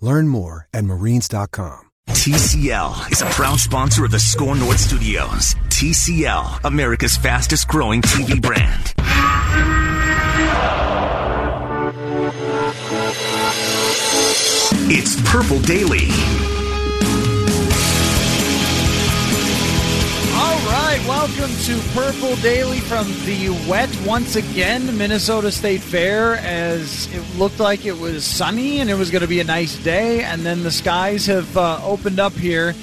Learn more at marines.com. TCL is a proud sponsor of the SKOR North Studios. TCL, America's fastest growing TV brand. It's Purple Daily. Right, welcome to Purple Daily from the wet once again Minnesota State Fair. As it looked like it was sunny and it was going to be a nice day, and then the skies have uh, opened up here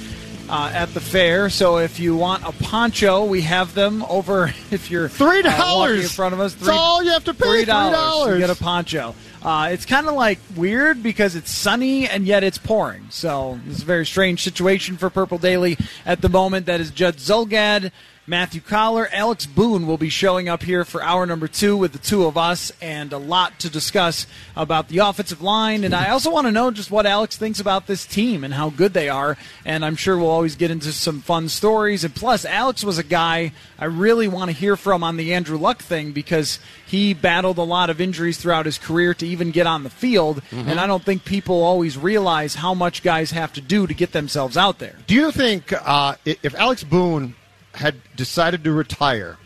uh, at the fair. So if you want a poncho, we have them over. If you're Three uh, dollars. in front of us, That's all you have to pay, Three dollars. $3. You get a poncho. Uh, it's kind of like weird because it's sunny and yet it's pouring. So it's a very strange situation for Purple Daily at the moment. That is Judd Zulgad, Matthew Coller, Alex Boone will be showing up here for hour number two with the two of us, and a lot to discuss about the offensive line. And I also want to know just what Alex thinks about this team and how good they are. And I'm sure we'll always get into some fun stories. And plus, Alex was a guy I really want to hear from on the Andrew Luck thing because he battled a lot of injuries throughout his career to even get on the field. And I don't think people always realize how much guys have to do to get themselves out there. Do you think uh, if Alex Boone had decided to retire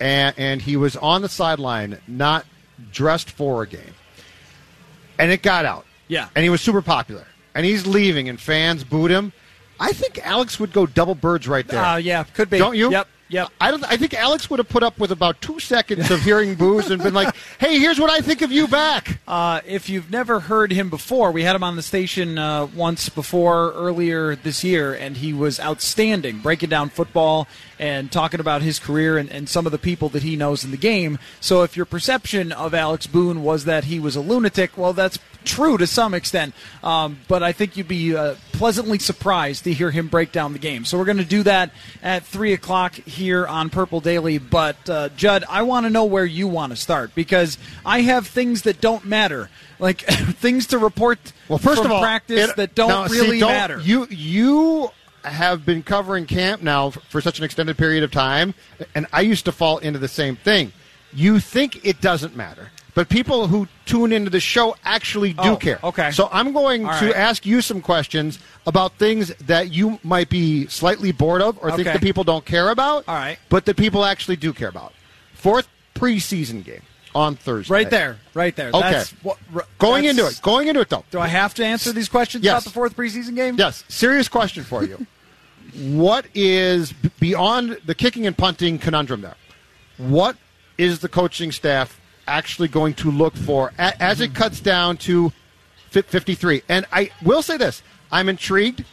and, and he was on the sideline, not dressed for a game, and it got out, Yeah. and he was super popular, and he's leaving, and fans booed him, I think Alex would go double birds right there. Uh, yeah, could be. Don't you? Yep, yep. I don't. I think Alex would have put up with about two seconds of hearing boos and been like, "Hey, here's what I think of you back." Uh, if you've never heard him before, we had him on the station uh, once before earlier this year, and he was outstanding, breaking down football and talking about his career and, and some of the people that he knows in the game. So if your perception of Alex Boone was that he was a lunatic, well, that's true to some extent. Um, but I think you'd be uh, pleasantly surprised to hear him break down the game. So we're going to do that at 3 o'clock here on Purple Daily. But, uh, Judd, I want to know where you want to start because I have things that don't matter. Like things to report Well, first from of all, practice it- that don't now, see, really don't- matter. You you have been covering camp now for such an extended period of time, and I used to fall into the same thing. You think it doesn't matter, but people who tune into the show actually do Oh, care. okay. So I'm going All to right. ask you some questions about things that you might be slightly bored of or think Okay. the people don't care about. All right. But that people actually do care about. Fourth preseason game on Thursday. right there, right there. Okay. That's what, r- Going into it. Going into it though. Do I have to answer these questions Yes. about the fourth preseason game? Yes, serious question for you. what is beyond the kicking and punting conundrum there? What is the coaching staff actually going to look for as it cuts down to 53? And I will say this I'm intrigued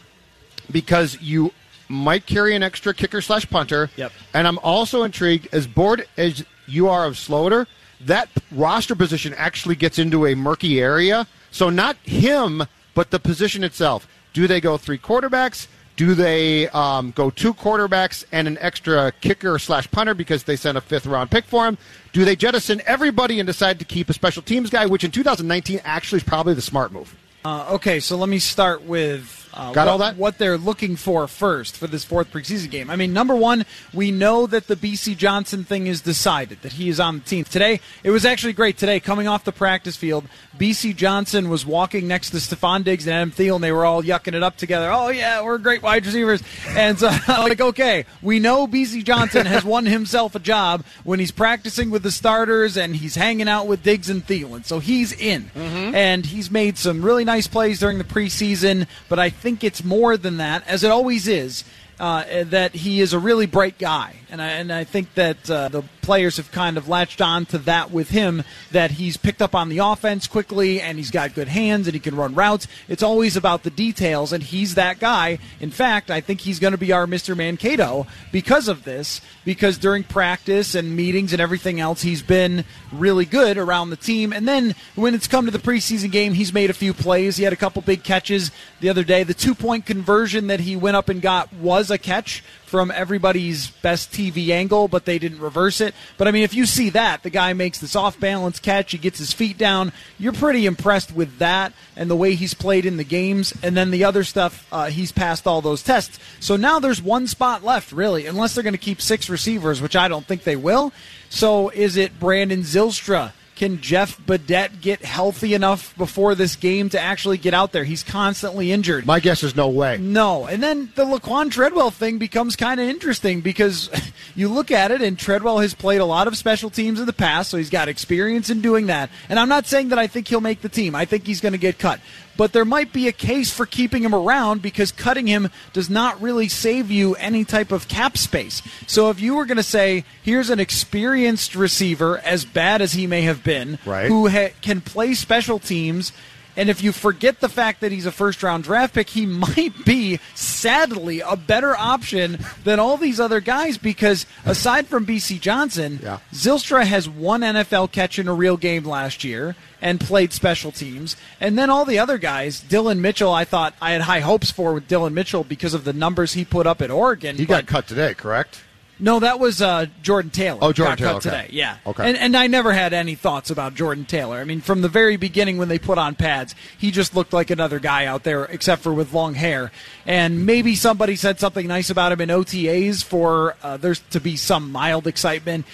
because you might carry an extra kicker slash punter. Yep. And I'm also intrigued, as bored as you are of Sloter, that roster position actually gets into a murky area. So not him, but the position itself. Do they go three quarterbacks? Do they um, go two quarterbacks and an extra kicker slash punter because they sent a fifth round pick for him? Do they jettison everybody and decide to keep a special teams guy, which in 2019 actually is probably the smart move? Uh, okay, so let me start with uh, Got what, all that? what they're looking for first for this fourth preseason game. I mean, number one, we know that the Bisi Johnson thing is decided, that he is on the team. Today, it was actually great. Today, coming off the practice field, Bisi Johnson was walking next to Stefon Diggs and Adam Thielen. They were all yucking it up together. Oh, yeah, we're great wide receivers. And so, like, okay, we know Bisi Johnson has won himself a job when he's practicing with the starters and he's hanging out with Diggs and Thielen. So he's in. And he's made some really nice plays during the preseason, but I think it's more than that, as it always is. Uh, that he is a really bright guy, and I, and I think that uh, the players have kind of latched on to that with him. That he's picked up on the offense quickly, and he's got good hands, and he can run routes. It's always about the details, and he's that guy. In fact, I think he's going to be our Mr. Mankato because of this. Because during practice and meetings and everything else, he's been really good around the team. And then when it's come to the preseason game, he's made a few plays. He had a couple big catches the other day. The two point conversion that he went up and got was a catch from everybody's best TV angle, but they didn't reverse it. But I mean, if you see that, the guy makes this off balance catch, he gets his feet down, you're pretty impressed with that and the way he's played in the games. And then the other stuff, uh, he's passed all those tests. So now there's one spot left, really, unless they're going to keep six receivers, which I don't think they will. So is it Brandon Zylstra? Can Jeff Badet get healthy enough before this game to actually get out there? He's constantly injured. My guess is no way. No. And then the Laquan Treadwell thing becomes kind of interesting because you look at it, and Treadwell has played a lot of special teams in the past, so he's got experience in doing that. And I'm not saying that I think he'll make the team, I think he's going to get cut. But there might be a case for keeping him around because cutting him does not really save you any type of cap space. So if you were going to say, here's an experienced receiver, as bad as he may have been, Right. who ha- can play special teams. And if you forget the fact that he's a first round draft pick, he might be, sadly, a better option than all these other guys because aside from Bisi Johnson, Yeah. Zylstra has one NFL catch in a real game last year and played special teams. And then all the other guys, Dillon Mitchell, I thought I had high hopes for with Dillon Mitchell because of the numbers he put up at Oregon. He got cut today, correct? No, that was uh, Jordan Taylor. Oh, Jordan Taylor, okay. today. Yeah. Okay. And, and I never had any thoughts about Jordan Taylor. I mean, from the very beginning when they put on pads, he just looked like another guy out there, except for with long hair. And maybe somebody said something nice about him in OTAs for uh, there's to be some mild excitement.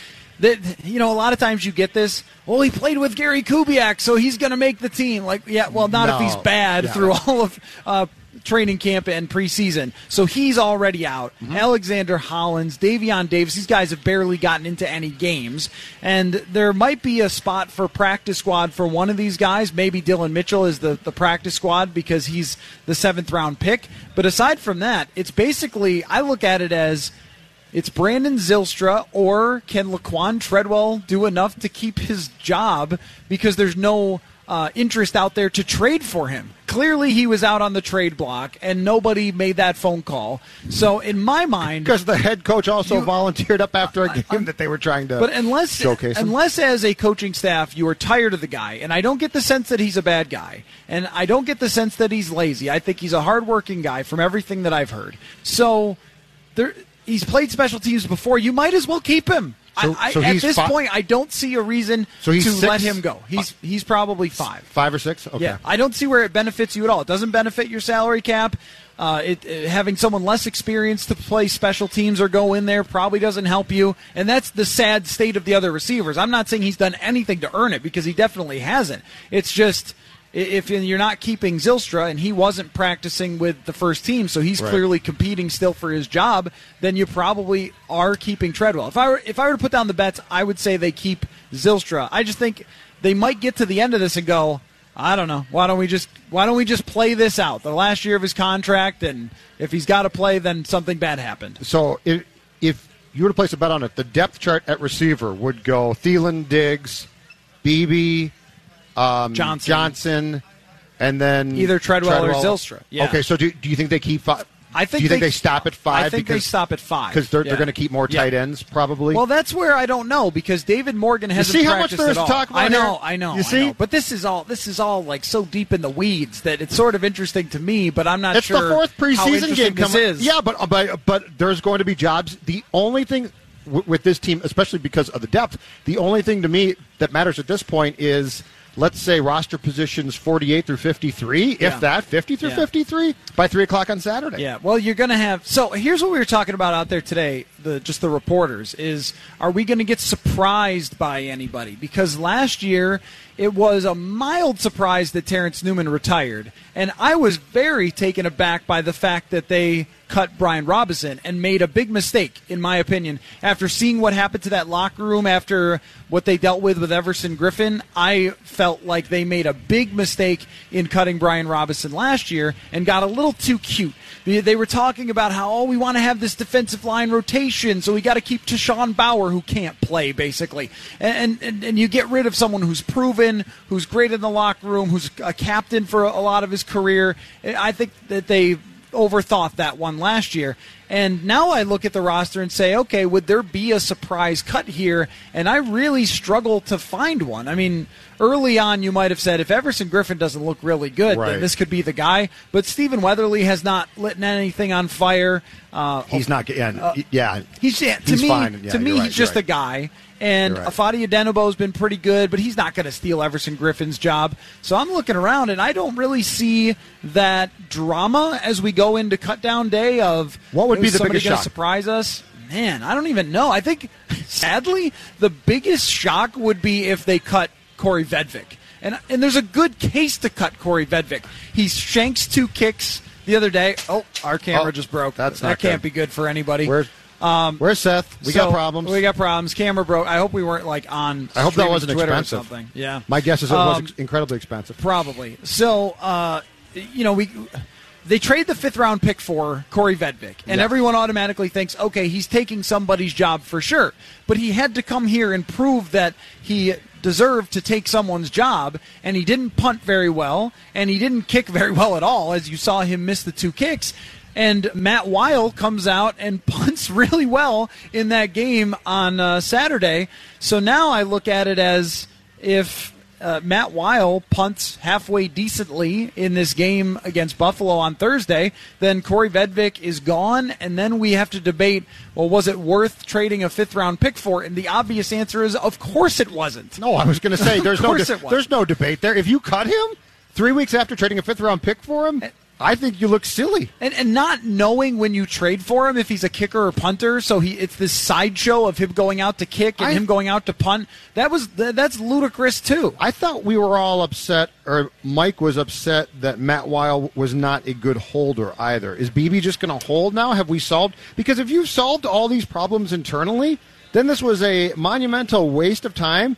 That you know, a lot of times you get this. Well, he played with Gary Kubiak, so he's going to make the team. Like, yeah, well, not if he's bad Yeah. through all of uh, training camp and preseason. So he's already out. Mm-hmm. Alexander Hollins, Davion Davis, these guys have barely gotten into any games. And there might be a spot for practice squad for one of these guys. Maybe Dillon Mitchell is the, the practice squad because he's the seventh round pick. But aside from that, it's basically, I look at it as it's Brandon Zylstra or can Laquan Treadwell do enough to keep his job because there's no uh, interest out there to trade for him. Clearly, he was out on the trade block and nobody made that phone call. So, in my mind, Because the head coach also You- volunteered up after a game that they were trying to but unless showcase him. unless as a coaching staff you are tired of the guy, and I don't get the sense that he's a bad guy, and I don't get the sense that he's lazy. I think he's a hardworking guy from everything that I've heard. So there, he's played special teams before. You might as well keep him. So- I, so at this fi- point, I don't see a reason So to six- let him go. He's he's probably five. Five or six? Okay. Yeah, I don't see where it benefits you at all. It doesn't benefit your salary cap. Uh, it, uh, having someone less experienced to play special teams or go in there probably doesn't help you, and that's the sad state of the other receivers. I'm not saying he's done anything to earn it because he definitely hasn't. It's just if you're not keeping Zylstra and he wasn't practicing with the first team, so he's Right. clearly competing still for his job, then you probably are keeping Treadwell. If I were if I were to put down the bets, I would say they keep Zylstra. I just think they might get to the end of this and go, I don't know. Why don't we just why don't we just play this out? The last year of his contract, and if he's got to play, then something bad happened. So if, if you were to place a bet on it, the depth chart at receiver would go Thielen, Diggs, Bisi, um, Johnson. Johnson, and then Either Treadwell or Zylstra. yeah. Okay, so do, do you think they keep five? I think do you think they- they, stop at five? I think they stop at five because they're, Yeah. they're going to keep more Yeah. tight ends probably. Well, that's where I don't know because David Morgan hasn't see how much there is to talk about I know, here? I know, You see? know. But this is all this is all like so deep in the weeds that it's sort of interesting to me. But I'm not it's sure the fourth preseason game this coming. is. Yeah, but, but but there's going to be jobs. The only thing w- with this team, especially because of the depth, the only thing to me that matters at this point is. Let's say roster positions 48 through 53, if Yeah. that, 50 through Yeah. 53 by 3 o'clock on Saturday. Yeah, well, you're going to have. So here's what we were talking about out there today. The just the reporters is: Are we going to get surprised by anybody? Because last year it was a mild surprise that Terrence Newman retired, and I was very taken aback by the fact that they cut Brian Robison and made a big mistake, in my opinion. After seeing what happened to that locker room, after what they dealt with with Everson Griffen, I felt like they made a big mistake in cutting Brian Robison last year and got a little too cute. They were talking about how, oh, we want to have this defensive line rotation, so we got to keep Tashawn Bower, who can't play, basically. And, and, and you get rid of someone who's proven, who's great in the locker room, who's a captain for a lot of his career. I think that they overthought that one last year. And now I look at the roster and say, okay, would there be a surprise cut here? And I really struggle to find one. I mean, early on, you might have said if Everson Griffen doesn't look really good, right. then this could be the guy. But Stephen Weatherly has not lit anything on fire. Uh, he's not. Yeah, uh, yeah. He's yeah, to he's me. Fine. Yeah, to me, right, he's just right. a guy. And right. Ifeadi Odenigbo has been pretty good, but he's not going to steal Everson Griffen's job. So I'm looking around, and I don't really see that drama as we go into cutdown day of what would be the biggest shock? shock? Surprise us? Man, I don't even know. I think, sadly, the biggest shock would be if they cut Kaare Vedvik. And, and there's a good case to cut Kaare Vedvik. He shanks two kicks the other day. Oh, our camera oh, just broke. That's that can't good. be good for anybody. Where's, um, Where's Seth? We so, got problems. We got problems. Camera broke. I hope we weren't like on. I hope that wasn't Twitter expensive. Or something. Yeah. My guess is it um, was ex- incredibly expensive. Probably. So, uh, you know, we they trade the fifth round pick for Kaare Vedvik, and Yeah. everyone automatically thinks, okay, he's taking somebody's job for sure. But he had to come here and prove that he deserved to take someone's job, and he didn't punt very well, and he didn't kick very well at all, as you saw him miss the two kicks. And Matt Wile comes out and punts really well in that game on uh, Saturday. So now I look at it as if uh, Matt Wile punts halfway decently in this game against Buffalo on Thursday, then Kaare Vedvik is gone, and then we have to debate well, was it worth trading a fifth round pick for? And the obvious answer is, of course it wasn't. No, I was going to say there's no de- there's no debate there. If you cut him three weeks after trading a fifth round pick for him, I think you look silly. And, and not knowing when you trade for him if he's a kicker or punter, so he it's this sideshow of him going out to kick and I- him going out to punt. That was th- that's ludicrous too. I thought we were all upset, or Mike was upset that Matt Wile was not a good holder either. Is BB just going to hold now? Have we solved? Because if you've solved all these problems internally, then this was a monumental waste of time.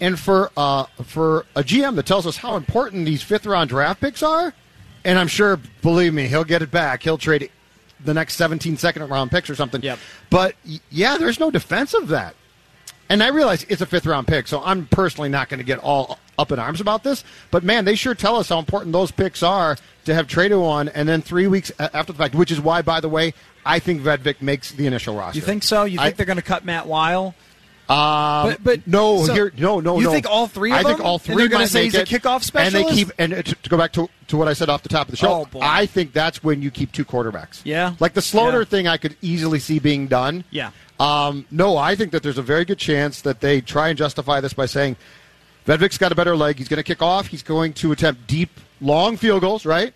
And for uh, for a GM that tells us how important these fifth round draft picks are, and I'm sure, believe me, he'll get it back. He'll trade the next 17 second round picks or something. Yep. But yeah, there's no defense of that. And I realize it's a fifth round pick, so I'm personally not going to get all up in arms about this. But man, they sure tell us how important those picks are to have traded one, and then three weeks after the fact, which is why, by the way, I think Vedvik makes the initial roster. You think so? You I- think they're going to cut Matt Wile? Um, But- but- no, so here, no, no, you no. think all three of I think them? all And 3 they're gonna might say he's a it. kickoff And they keep and to, to go back to, to what I said off the top of the show. Oh. I think that's when you keep two quarterbacks. Yeah. like the Sloter Yeah. thing, I could easily see being done. Yeah. Um, no, I think that there's a very good chance that they try and justify this by saying Vedvik's got a better leg. He's going to kick off. He's going to attempt deep, long field goals. Right.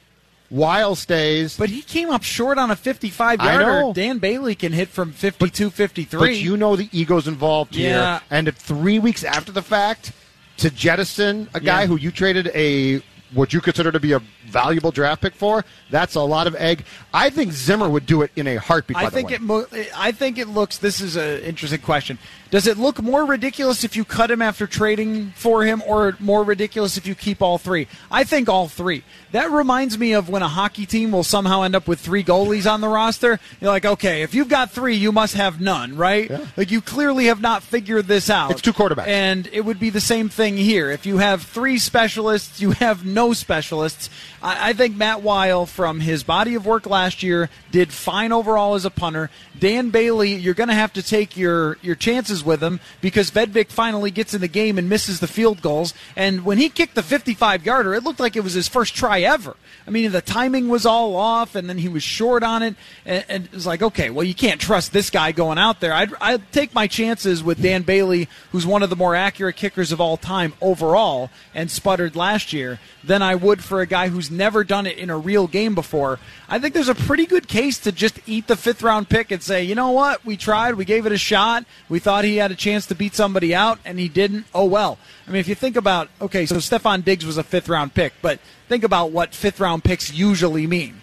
Wile stays. But he came up short on a 55 I know. yarder. Dan Bailey can hit from 52 53. But you know the ego's involved Yeah. here. And three weeks after the fact, to jettison a guy Yeah. who you traded a what you consider to be a valuable draft pick for, that's a lot of egg. I think Zimmer would do it in a heartbeat. By I think it. Mo- I think it looks. This is an interesting question. Does it look more ridiculous if you cut him after trading for him, or more ridiculous if you keep all three? I think all three. That reminds me of when a hockey team will somehow end up with three goalies on the roster. You're like, okay, if you've got three, you must have none, right? Yeah. Like you clearly have not figured this out. It's two quarterbacks. and it would be the same thing here. If you have three specialists, you have no specialists. I, I think Matt Wile, from his body of work last year, did fine overall as a punter. Dan Bailey, you're going to have to take your, your chances with him because Vedvik finally gets in the game and misses the field goals. And when he kicked the 55 yarder, it looked like it was his first try ever. I mean, the timing was all off, and then he was short on it. And, and it was like, okay, well, you can't trust this guy going out there. I'd, I'd take my chances with Dan Bailey, who's one of the more accurate kickers of all time overall, and sputtered last year, than I would for a guy who's never done it in a real game before. I think there's a pretty good case to just eat the fifth round pick and say, you know what, we tried, we gave it a shot, we thought he had a chance to beat somebody out, and he didn't. Oh well. I mean, if you think about, okay, so Stefon Diggs was a fifth round pick, but think about what fifth round picks usually mean.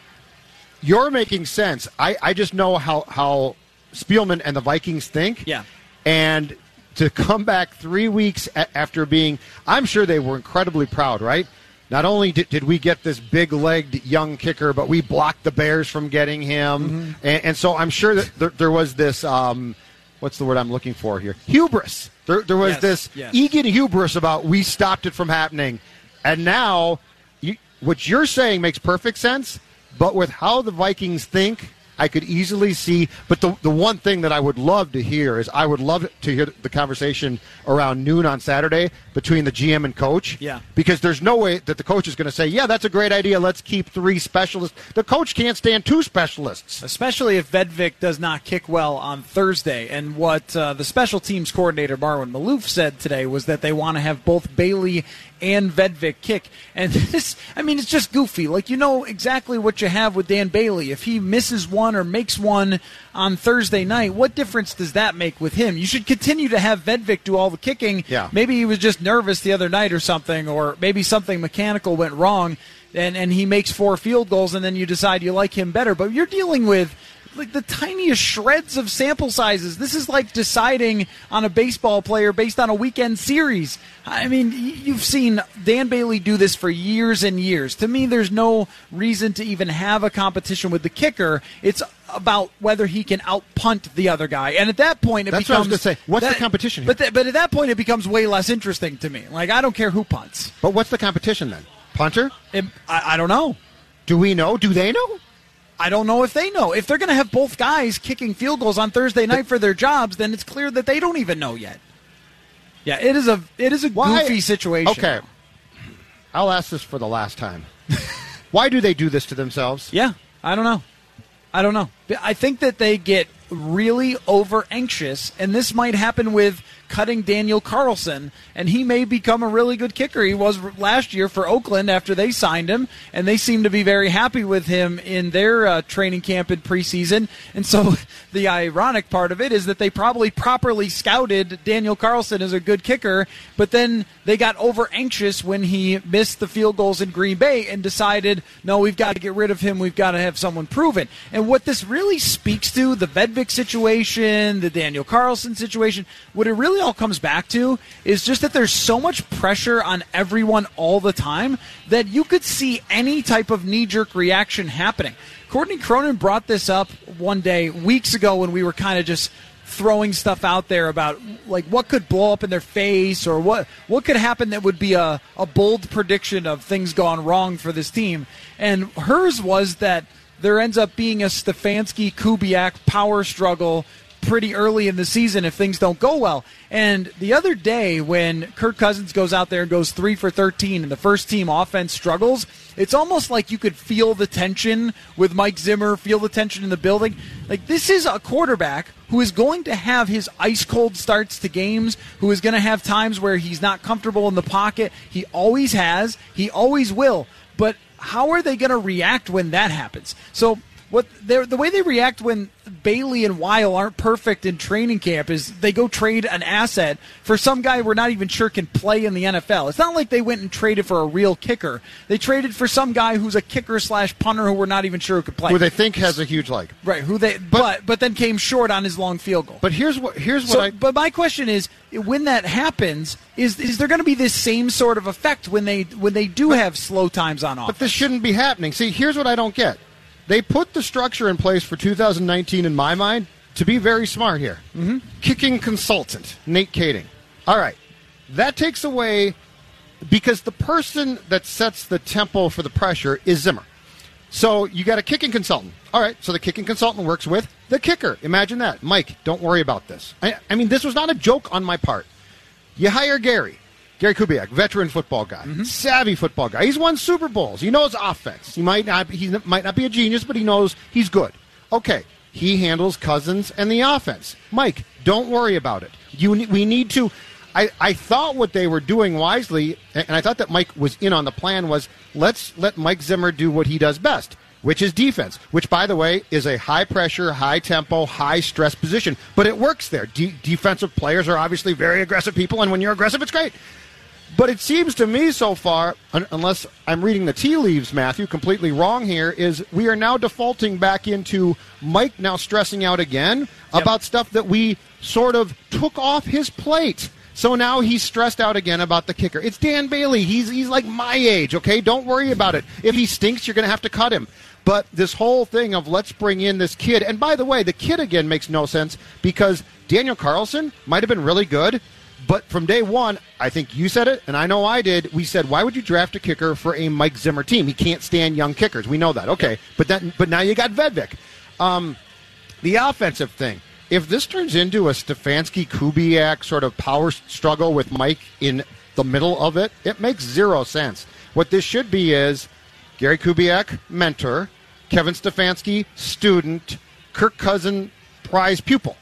you're making sense. I, I just know how how Spielman and the Vikings think. Yeah. And to come back three weeks after being, I'm sure they were incredibly proud, right? Not only did, did we get this big legged young kicker, but we blocked the Bears from getting him. Mm-hmm. And, and so I'm sure that there, there was this, um, what's the word I'm looking for here? Hubris. There, there was Yes, this yes. Egan hubris about we stopped it from happening. And now, you, what you're saying makes perfect sense, but with how the Vikings think, I could easily see. But the, the one thing that I would love to hear is I would love to hear the conversation around noon on Saturday between the GM and coach. Yeah. Because there's no way that the coach is going to say, yeah, that's a great idea. Let's keep three specialists. The coach can't stand two specialists. especially if Vedvik does not kick well on Thursday. And what uh, the special teams coordinator Marwan Maalouf said today was that they want to have both Bailey and Vedvik kick. And this, I mean, it's just goofy. Like you know exactly what you have with Dan Bailey. If he misses one or makes one on Thursday night, what difference does that make with him? You should continue to have Vedvik do all the kicking. Yeah. Maybe he was just nervous the other night or something, or maybe something mechanical went wrong. And, and he makes four field goals, and then you decide you like him better. But you're dealing with like the tiniest shreds of sample sizes. This is like deciding on a baseball player based on a weekend series. I mean, you've seen Dan Bailey do this for years and years. To me, there's no reason to even have a competition with the kicker. It's about whether he can out punt the other guy, and at that point, it That's what I was gonna say. What's the competition here? But th- but at that point, it becomes way less interesting to me. Like I don't care who punts. But what's the competition then? Punter? It, I, I don't know. Do we know? Do they know? I don't know if they know. If they're going to have both guys kicking field goals on Thursday night for their jobs, then it's clear that they don't even know yet. Yeah, it is a it is a Why- goofy situation. Okay. I'll ask this for the last time. Why do they do this to themselves? Yeah, I don't know. I don't know. I think that they get really over anxious, and this might happen with cutting Daniel Carlson, and he may become a really good kicker. He was last year for Oakland after they signed him, and they seem to be very happy with him in their uh, training camp in preseason. And so the ironic part of it is that they probably properly scouted Daniel Carlson as a good kicker, but then they got over anxious when he missed the field goals in Green Bay and decided, no, we've got to get rid of him. We've got to have someone proven. And what this really speaks to, the Vedvik situation, the Daniel Carlson situation, what it really all comes back to is just that there's so much pressure on everyone all the time that you could see any type of knee jerk reaction happening. Courtney Cronin brought this up one day weeks ago when we were kind of just throwing stuff out there about like what could blow up in their face or what what could happen that would be a, a bold prediction of things gone wrong for this team. And hers was that there ends up being a Stefanski Kubiak power struggle pretty early in the season if things don't go well. And the other day, when Kirk Cousins goes out there and goes three for 13 and the first team offense struggles, it's almost like you could feel the tension with Mike Zimmer, feel the tension in the building. Like, this is a quarterback who is going to have his ice cold starts to games, who is going to have times where he's not comfortable in the pocket. He always has, he always will. But how are they going to react when that happens? So, what the way they react when Bailey and Wile aren't perfect in training camp is they go trade an asset for some guy we're not even sure can play in the NFL. It's not like they went and traded for a real kicker. They traded for some guy who's a kicker slash punter who we're not even sure who could play. Who they think has a huge leg. right? Who they but, but then came short on his long field goal. But here's what here's what So, I but my question is, when that happens, is is there going to be this same sort of effect when they when they do have slow times on offense? But this shouldn't be happening. See, here's what I don't get. They put the structure in place for 2019, in my mind, to be very smart here. Mm-hmm. Kicking consultant, Nate Kaeding. All right. That takes away, because the person that sets the tempo for the pressure is Zimmer. So you got a kicking consultant. All right. So the kicking consultant works with the kicker. Imagine that. Mike, don't worry about this. I, I mean, this was not a joke on my part. You hire Gary. Gary Kubiak, veteran football guy, mm-hmm. savvy football guy. He's won Super Bowls. He knows offense. He might not he might not be a genius, but he knows he's good. Okay, he handles Cousins and the offense. Mike, don't worry about it. You we need to. I, I thought what they were doing wisely, and I thought that Mike was in on the plan was let's let Mike Zimmer do what he does best, which is defense, which, by the way, is a high pressure, high tempo, high stress position. But it works there. De- defensive players are obviously very aggressive people, and when you're aggressive, it's great. But it seems to me so far, un- unless I'm reading the tea leaves, Matthew, completely wrong here, is we are now defaulting back into Mike now stressing out again Yep. about stuff that we sort of took off his plate. So now he's stressed out again about the kicker. It's Dan Bailey. He's he's like my age, okay? Don't worry about it. If he stinks, you're going to have to cut him. But this whole thing of let's bring in this kid, and by the way, the kid again makes no sense because Daniel Carlson might have been really good, but from day one, I think you said it, and I know I did. We said, why would you draft a kicker for a Mike Zimmer team? He can't stand young kickers. We know that. Okay, but then but now you got Vedvik. Um, the offensive thing. If this turns into a Stefanski Kubiak sort of power struggle with Mike in the middle of it, it makes zero sense. What this should be is Gary Kubiak, mentor, Kevin Stefanski, student, Kirk Cousin, prize pupil.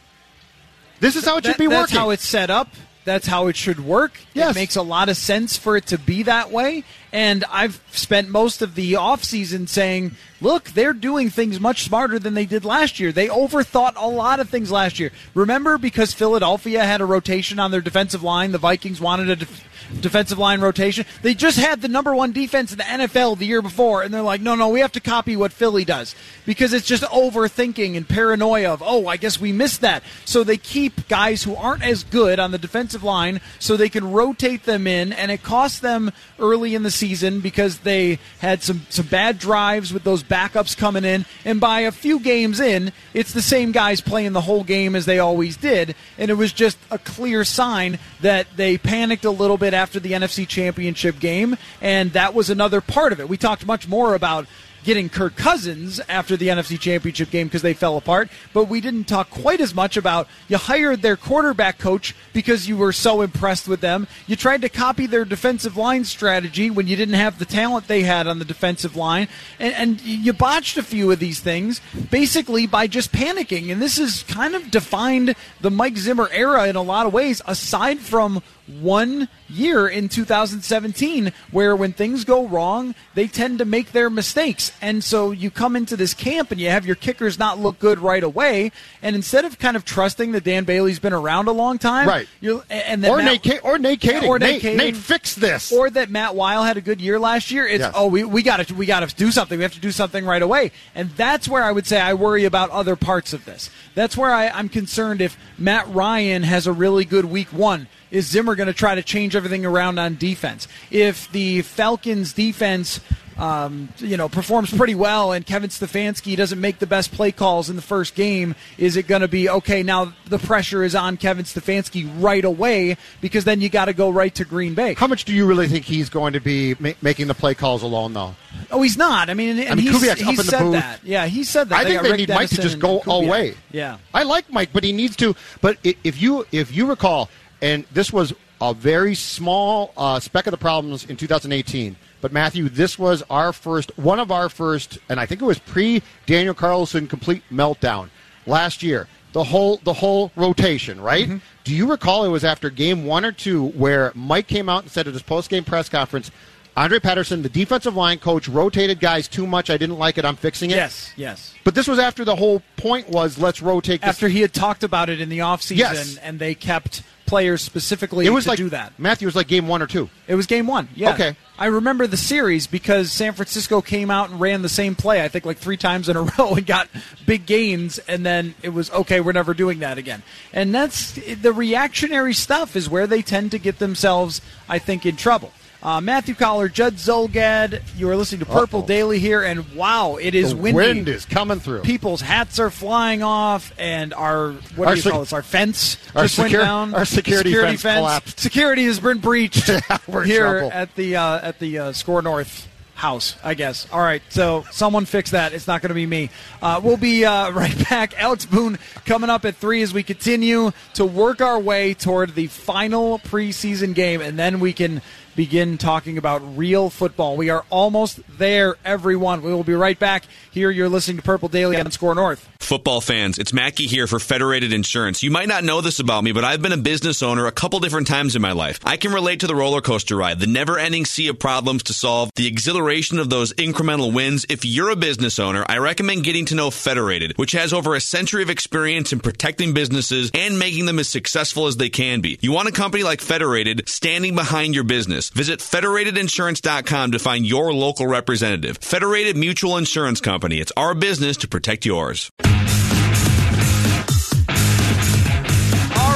This is how it should That- be that's working. how it's set up. That's how it should work. Yes. It makes a lot of sense for it to be that way. And I've spent most of the offseason saying, look, they're doing things much smarter than they did last year. They overthought a lot of things last year. Remember, because Philadelphia had a rotation on their defensive line, the Vikings wanted a def- defensive line rotation. They just had the number one defense in the NFL the year before, and they're like, no, no, we have to copy what Philly does because it's just overthinking and paranoia of, oh, I guess we missed that. So they keep guys who aren't as good on the defensive line so they can rotate them in, and it costs them early in the season because they had some, some bad drives with those backups coming in, and by a few games in, it's the same guys playing the whole game as they always did, and it was just a clear sign that they panicked a little bit after the NFC Championship game, and that was another part of it. We talked much more about getting Kirk Cousins after the NFC Championship game because they fell apart, but we didn't talk quite as much about you hired their quarterback coach because you were so impressed with them. You tried to copy their defensive line strategy when you didn't have the talent they had on the defensive line, and, and you botched a few of these things basically by just panicking. And this has kind of defined the Mike Zimmer era in a lot of ways, aside from one year in 2017 where when things go wrong, they tend to make their mistakes. And so you come into this camp and you have your kickers not look good right away. And instead of kind of trusting that Dan Bailey's been around a long time, Right. You're, and that or, Matt- Nate, or Nate Kaeding. or Nate, Nate, Nate, fix this. or that Matt Wile had a good year last year. It's Yes. oh we we got to we got to do something. We have to do something right away, and that's where I would say I worry about other parts of this. That's where I, I'm concerned if Matt Ryan has a really good week one. Is Zimmer going to try to change everything around on defense? If the Falcons defense um, you know, performs pretty well, and Kevin Stefanski doesn't make the best play calls in the first game, is it going to be okay? Now the pressure is on Kevin Stefanski right away because then you got to go right to Green Bay. How much do you really think he's going to be ma- making the play calls alone, though? Oh, he's not. I mean, and I mean, he's, Kubiak's he up in the said booth. that. Yeah, he said that. I think they Rick need Mike to just go Kubiak. away. Yeah. I like Mike, but he needs to. But if you if you recall, and this was a very small uh, speck of the problems in 2018. But Matthew, this was our first, one of our first, and I think it was pre Daniel Carlson complete meltdown last year. The whole the whole rotation, right? Mm-hmm. Do you recall it was after game one or two where Mike came out and said at his post game press conference, Andre Patterson, the defensive line coach, rotated guys too much. I didn't like it. I'm fixing it. Yes, yes. But this was after the whole point was let's rotate. This. After he had talked about it in the offseason, Yes. and they kept players specifically it was to like do that. Matthew was like game one or two. It was game one. Yeah. Okay. I remember the series because San Francisco came out and ran the same play, I think like three times in a row and got big gains, and then it was okay, we're never doing that again. And that's the reactionary stuff is where they tend to get themselves, I think, in trouble. Uh, Matthew Coller, Judd Zulgad, you are listening to Purple Uh-oh. Daily here, and wow, it is the windy. wind is coming through. People's hats are flying off, and our what Our do you sec- call this? Our fence our just went down. our security fence collapsed. Security has been breached We're here trouble. at the uh, at the uh, SKOR North house, I guess. All right, so someone fix that. It's not going to be me. Uh, we'll be uh, right back. Alex Boone coming up at three as we continue to work our way toward the final preseason game, and then we can begin talking about real football. We are almost there, everyone. We will be right back. Here, you're listening to Purple Daily on SKOR North. Football fans, it's Mackie here for Federated Insurance. You might not know this about me, but I've been a business owner a couple different times in my life. I can relate to the roller coaster ride, the never ending sea of problems to solve, the exhilaration of those incremental wins. If you're a business owner, I recommend getting to know Federated, which has over a century of experience in protecting businesses and making them as successful as they can be. You want a company like Federated standing behind your business. Business. Visit federatedinsurance.com to find your local representative. Federated Mutual Insurance Company. It's our business to protect yours. All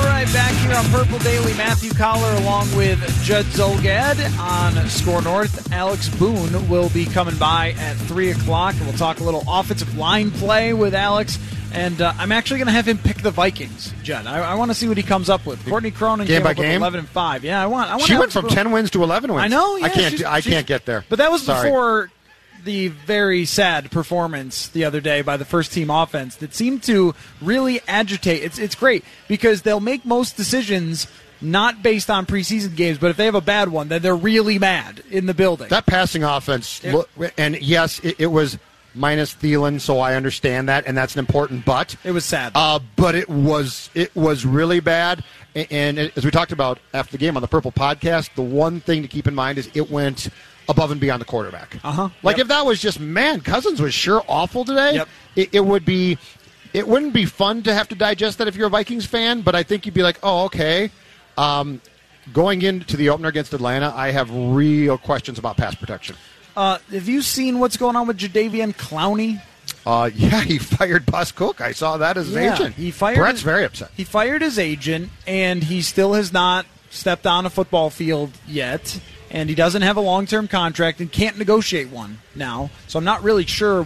right, back here on Purple Daily, Matthew Coller along with Judd Zulgad on SKOR North. Alex Boone will be coming by at 3 o'clock, and we'll talk a little offensive line play with Alex. And uh, I'm actually going to have him pick the Vikings, Judd. I, I want to see what he comes up with. Courtney Cronin Game came by up with game? 11 and 5. Yeah, I want. I want She went from ten wins to eleven wins. I know. Yeah, I can't. I can't get there. But that was Sorry. before the very sad performance the other day by the first team offense that seemed to really agitate. It's it's great because they'll make most decisions not based on preseason games, but if they have a bad one, then they're really mad in the building. That passing offense, It- and yes, it, it was minus Thielen, so I understand that, and that's an important but. It was sad. uh, but it was it was really bad. A- And as we talked about after the game on the Purple Podcast, the one thing to keep in mind is it went above and beyond the quarterback. Uh-huh. Like Yep. if that was just man, Cousins was sure awful today. Yep. It, it would be. It wouldn't be fun to have to digest that if you're a Vikings fan, but I think you'd be like, oh, okay. Um, going into the opener against Atlanta, I have real questions about pass protection. Uh, have you seen what's going on with Jadeveon Clowney? Uh, yeah, he fired Bus Cook. I saw that as an Yeah, agent. He fired. Brett's his- very upset. He fired his agent, and he still has not stepped on a football field yet. And he doesn't have a long-term contract and can't negotiate one now. So I'm not really sure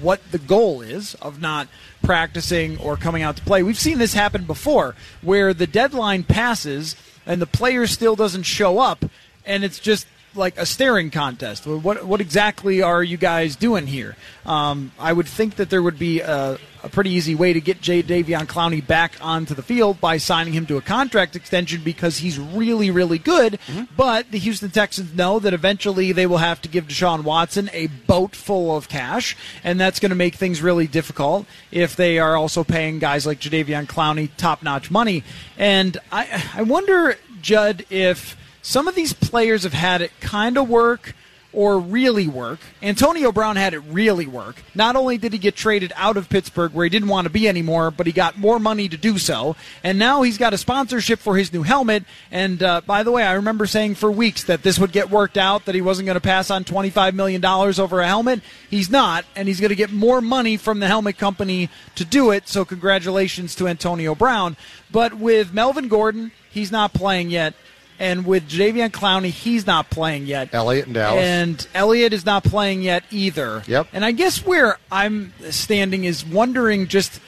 what the goal is of not practicing or coming out to play. We've seen this happen before, where the deadline passes and the player still doesn't show up, and it's just like a staring contest. What what exactly are you guys doing here? Um, I would think that there would be a, a pretty easy way to get Jadeveon Clowney back onto the field by signing him to a contract extension because he's really really good. But the Houston Texans know that eventually they will have to give Deshaun Watson a boat full of cash, and that's going to make things really difficult if they are also paying guys like Jadeveon Clowney top notch money. And I I wonder, Judd, if some of these players have had it kind of work or really work. Antonio Brown had it really work. Not only did he get traded out of Pittsburgh where he didn't want to be anymore, but he got more money to do so. And now he's got a sponsorship for his new helmet. And uh, by the way, I remember saying for weeks that this would get worked out, that he wasn't going to pass on $25 million over a helmet. He's not, and he's going to get more money from the helmet company to do it. So congratulations to Antonio Brown. But with Melvin Gordon, he's not playing yet. And with Jadeveon Clowney, he's not playing yet. Elliott and Dallas. And Elliott is not playing yet either. Yep. And I guess where I'm standing is wondering just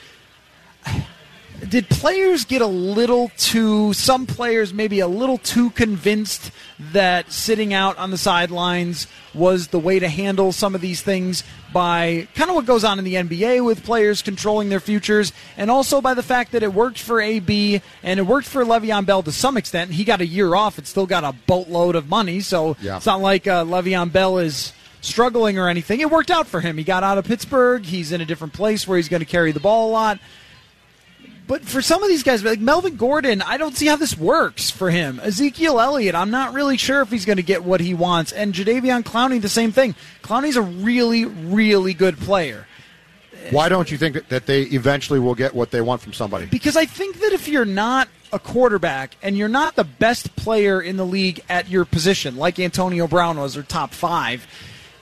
did players get a little too some players maybe a little too convinced that sitting out on the sidelines was the way to handle some of these things by kind of what goes on in the NBA with players controlling their futures and also by the fact that it worked for AB and it worked for Le'Veon Bell to some extent. He got a year off. It's still got a boatload of money, so Yeah. it's not like uh, Le'Veon Bell is struggling or anything. It worked out for him. He got out of Pittsburgh. He's in a different place where he's going to carry the ball a lot. But for some of these guys, like Melvin Gordon, I don't see how this works for him. Ezekiel Elliott, I'm not really sure if he's going to get what he wants. And Jadeveon Clowney, the same thing. Clowney's a really, really good player. Why don't you think that, that they eventually will get what they want from somebody? Because I think that if you're not a quarterback and you're not the best player in the league at your position, like Antonio Brown was, or top five,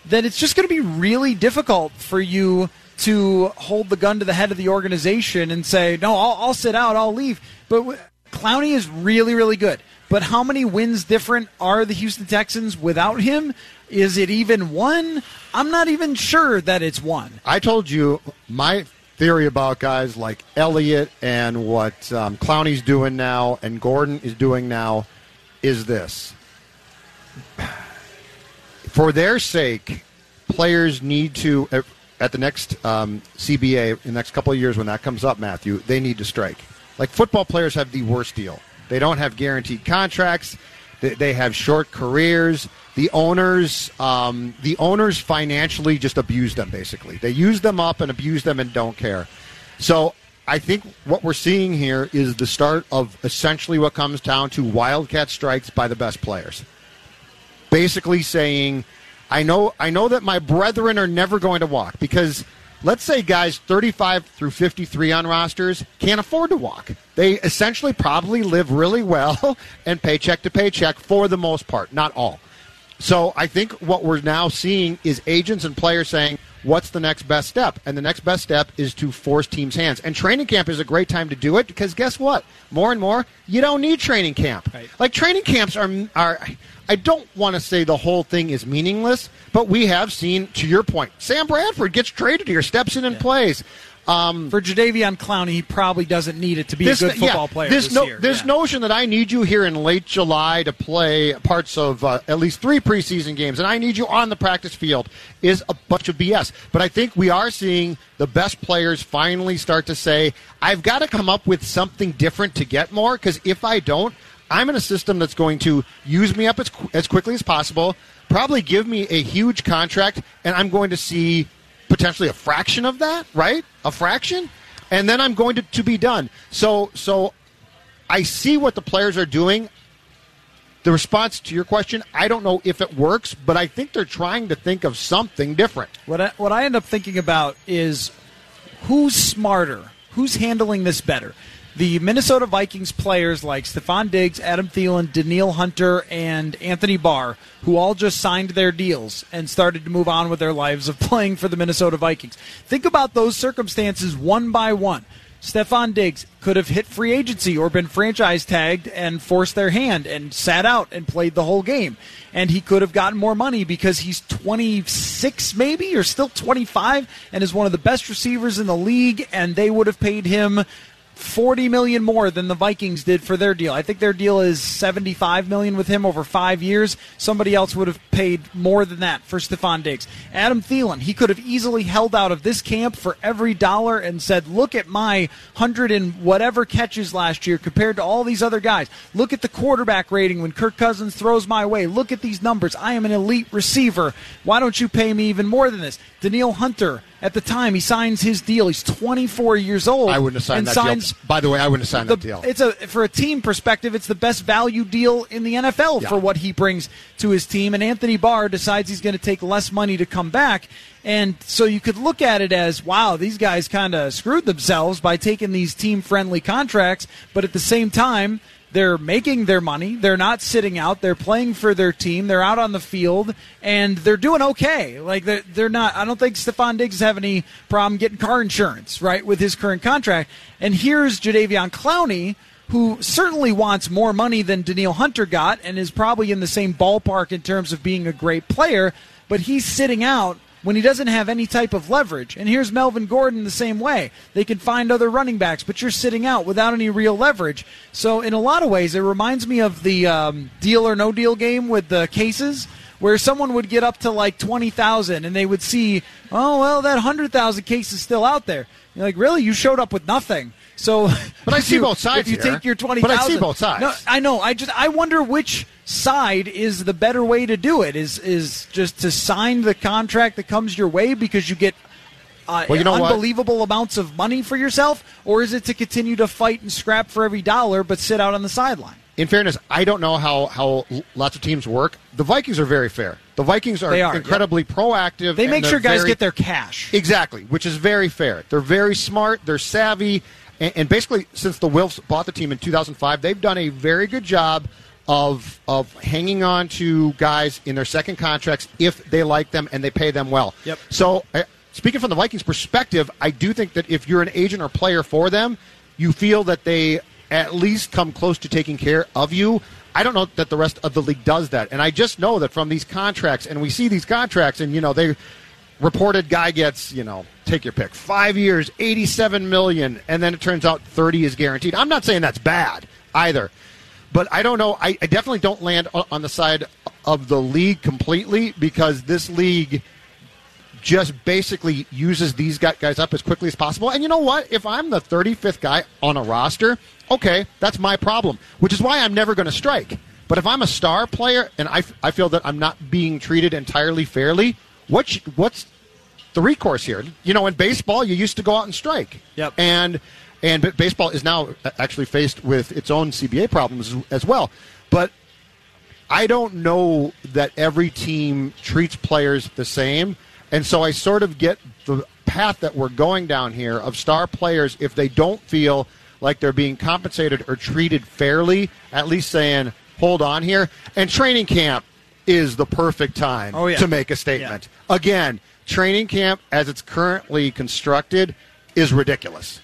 then it's just going to be really difficult for you to hold the gun to the head of the organization and say, no, I'll, I'll sit out, I'll leave. But w- Clowney is really, really good. But how many wins different are the Houston Texans without him? Is it even one? I'm not even sure that it's one. I told you my theory about guys like Elliott and what um, Clowney's doing now and Gordon is doing now is this. For their sake, players need to, at- the next um, CBA, in the next couple of years when that comes up, Matthew, they need to strike. Like football players have the worst deal. They don't have guaranteed contracts. They, they have short careers. The owners, um, the owners financially just abuse them. Basically, they use them up and abuse them and don't care. So I think what we're seeing here is the start of essentially what comes down to wildcat strikes by the best players. Basically saying, I know, I know that my brethren are never going to walk because let's say guys 35 through 53 on rosters can't afford to walk. They essentially probably live really well and paycheck to paycheck for the most part, not all. So I think what we're now seeing is agents and players saying, what's the next best step? And the next best step is to force teams' hands. And training camp is a great time to do it because guess what? More and more, you don't need training camp. Right. Like training camps are are. I don't want to say the whole thing is meaningless, but we have seen, to your point, Sam Bradford gets traded here, steps in and plays. Um, For Jadeveon Clowney, he probably doesn't need it to be this, a good football yeah, player This, this no, year. this Yeah. notion that I need you here in late July to play parts of uh, at least three preseason games, and I need you on the practice field is a bunch of BS. But I think we are seeing the best players finally start to say, "I've got to come up with something different to get more." Because if I don't, I'm in a system that's going to use me up as, as quickly as possible, probably give me a huge contract, and I'm going to see potentially a fraction of that, right? A fraction, and then I'm going to, to be done. So, so I see what the players are doing. The response to your question, I don't know if it works, but I think they're trying to think of something different. What I, what I end up thinking about is who's smarter, who's handling this better. The Minnesota Vikings players like Stefon Diggs, Adam Thielen, Danielle Hunter, and Anthony Barr, who all just signed their deals and started to move on with their lives of playing for the Minnesota Vikings. Think about those circumstances one by one. Stefon Diggs could have hit free agency or been franchise tagged and forced their hand and sat out and played the whole game. And he could have gotten more money because he's 26 maybe or still 25 and is one of the best receivers in the league and they would have paid him 40 million more than the Vikings did for their deal. I think their deal is 75 million with him over 5 years. Somebody else would have paid more than that for Stefon Diggs. Adam Thielen, he could have easily held out of this camp for every dollar and said, "Look at my 100 and whatever catches last year compared to all these other guys. Look at the quarterback rating when Kirk Cousins throws my way. Look at these numbers. I am an elite receiver. Why don't you pay me even more than this?" Danielle Hunter at the time he signs his deal. He's 24 years old. I wouldn't have signed and that signs deal. By the way, I wouldn't have signed the, that deal. It's a for a team perspective, it's the best value deal in the NFL Yeah. for what he brings to his team. And Anthony Barr decides he's going to take less money to come back, and so you could look at it as, wow, these guys kind of screwed themselves by taking these team-friendly contracts, but at the same time. They're making their money. They're not sitting out. They're playing for their team. They're out on the field, and they're doing okay. Like they're, they're not. I don't think Stefon Diggs have any problem getting car insurance, right, with his current contract. And here's Jadeveon Clowney, who certainly wants more money than Danielle Hunter got, and is probably in the same ballpark in terms of being a great player. But he's sitting out when he doesn't have any type of leverage. And here's Melvin Gordon the same way. They can find other running backs, but you're sitting out without any real leverage. So, in a lot of ways, it reminds me of the um, deal or no deal game with the cases. Where someone would get up to like twenty thousand, and they would see, oh well, that hundred thousand case is still out there. You're like, really? You showed up with nothing. So, But I see you- both sides If you here. take your twenty But I see both sides. No, I know. I just I wonder which side is the better way to do it. Is is just to sign the contract that comes your way because you get uh, Well, you know what? unbelievable amounts of money for yourself, or is it to continue to fight and scrap for every dollar but sit out on the sideline? in fairness, I don't know how, how lots of teams work. The Vikings are very fair. The Vikings are, are, incredibly proactive. They make sure guys very- get their cash. Exactly, which is very fair. They're very smart. They're savvy, and, and basically, since the Wilfs bought the team in 2005, they've done a very good job of of hanging on to guys in their second contracts if they like them and they pay them well. Yep. So, uh, speaking from the Vikings' perspective, I do think that if you're an agent or player for them, you feel that they at least come close to taking care of you. I don't know that the rest of the league does that, and I just know that from these contracts, and we see these contracts, and you know they reported guy gets you know take your pick. Five years 87 million and then it turns out 30 is guaranteed. I'm not saying that's bad either but i don't know. I, I definitely don't land on the side of the league completely because this league just basically uses these guys up as quickly as possible. And you know what? If i'm the 35th guy on a roster okay that's my problem which is why i'm never going to strike. But if i'm a star player and I, I feel that i'm not being treated entirely fairly what sh- what's the recourse here. You know, in baseball, you used to go out and strike. Yep. And and baseball is now uh, actually faced with its own CBA problems as well. But I don't know that every team treats players the same, and so I sort of get the path that we're going down here of star players, if they don't feel like they're being compensated or treated fairly, at least saying, hold on here. And training camp is the perfect time Oh, yeah. to make a statement. Again, training camp as it's currently constructed is ridiculous.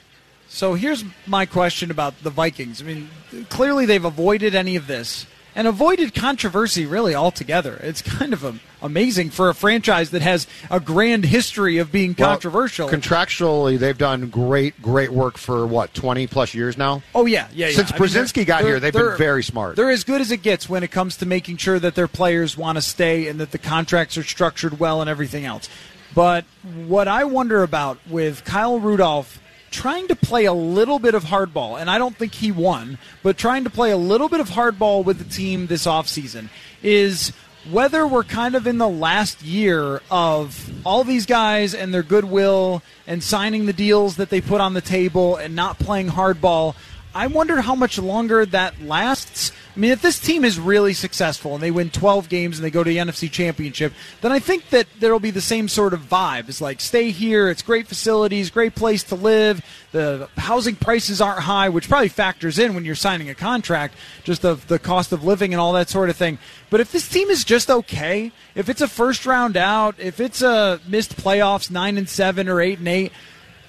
So here's my question about the Vikings. I mean, clearly they've avoided any of this and avoided controversy really altogether. It's kind of amazing for a franchise that has a grand history of being Well, controversial. contractually, they've done great, great work for what twenty plus years now. oh yeah, yeah. yeah. Since I mean, Brzezinski they're- got here, they've been very smart. They're as good as it gets when it comes to making sure that their players want to stay and that the contracts are structured well and everything else. But what I wonder about with Kyle Rudolph trying to play a little bit of hardball, and I don't think he won, but trying to play a little bit of hardball with the team this offseason is whether we're kind of in the last year of all these guys and their goodwill and signing the deals that they put on the table and not playing hardball. I wonder how much longer that lasts. I mean, if this team is really successful and they win 12 games and they go to the NFC Championship, then I think that there will be the same sort of vibe. It's like, stay here, it's great facilities, great place to live, the housing prices aren't high, which probably factors in when you're signing a contract, just the, the cost of living and all that sort of thing. But if this team is just okay, if it's a first round out, if it's a missed playoffs, 9 and 7 or 8 and 8,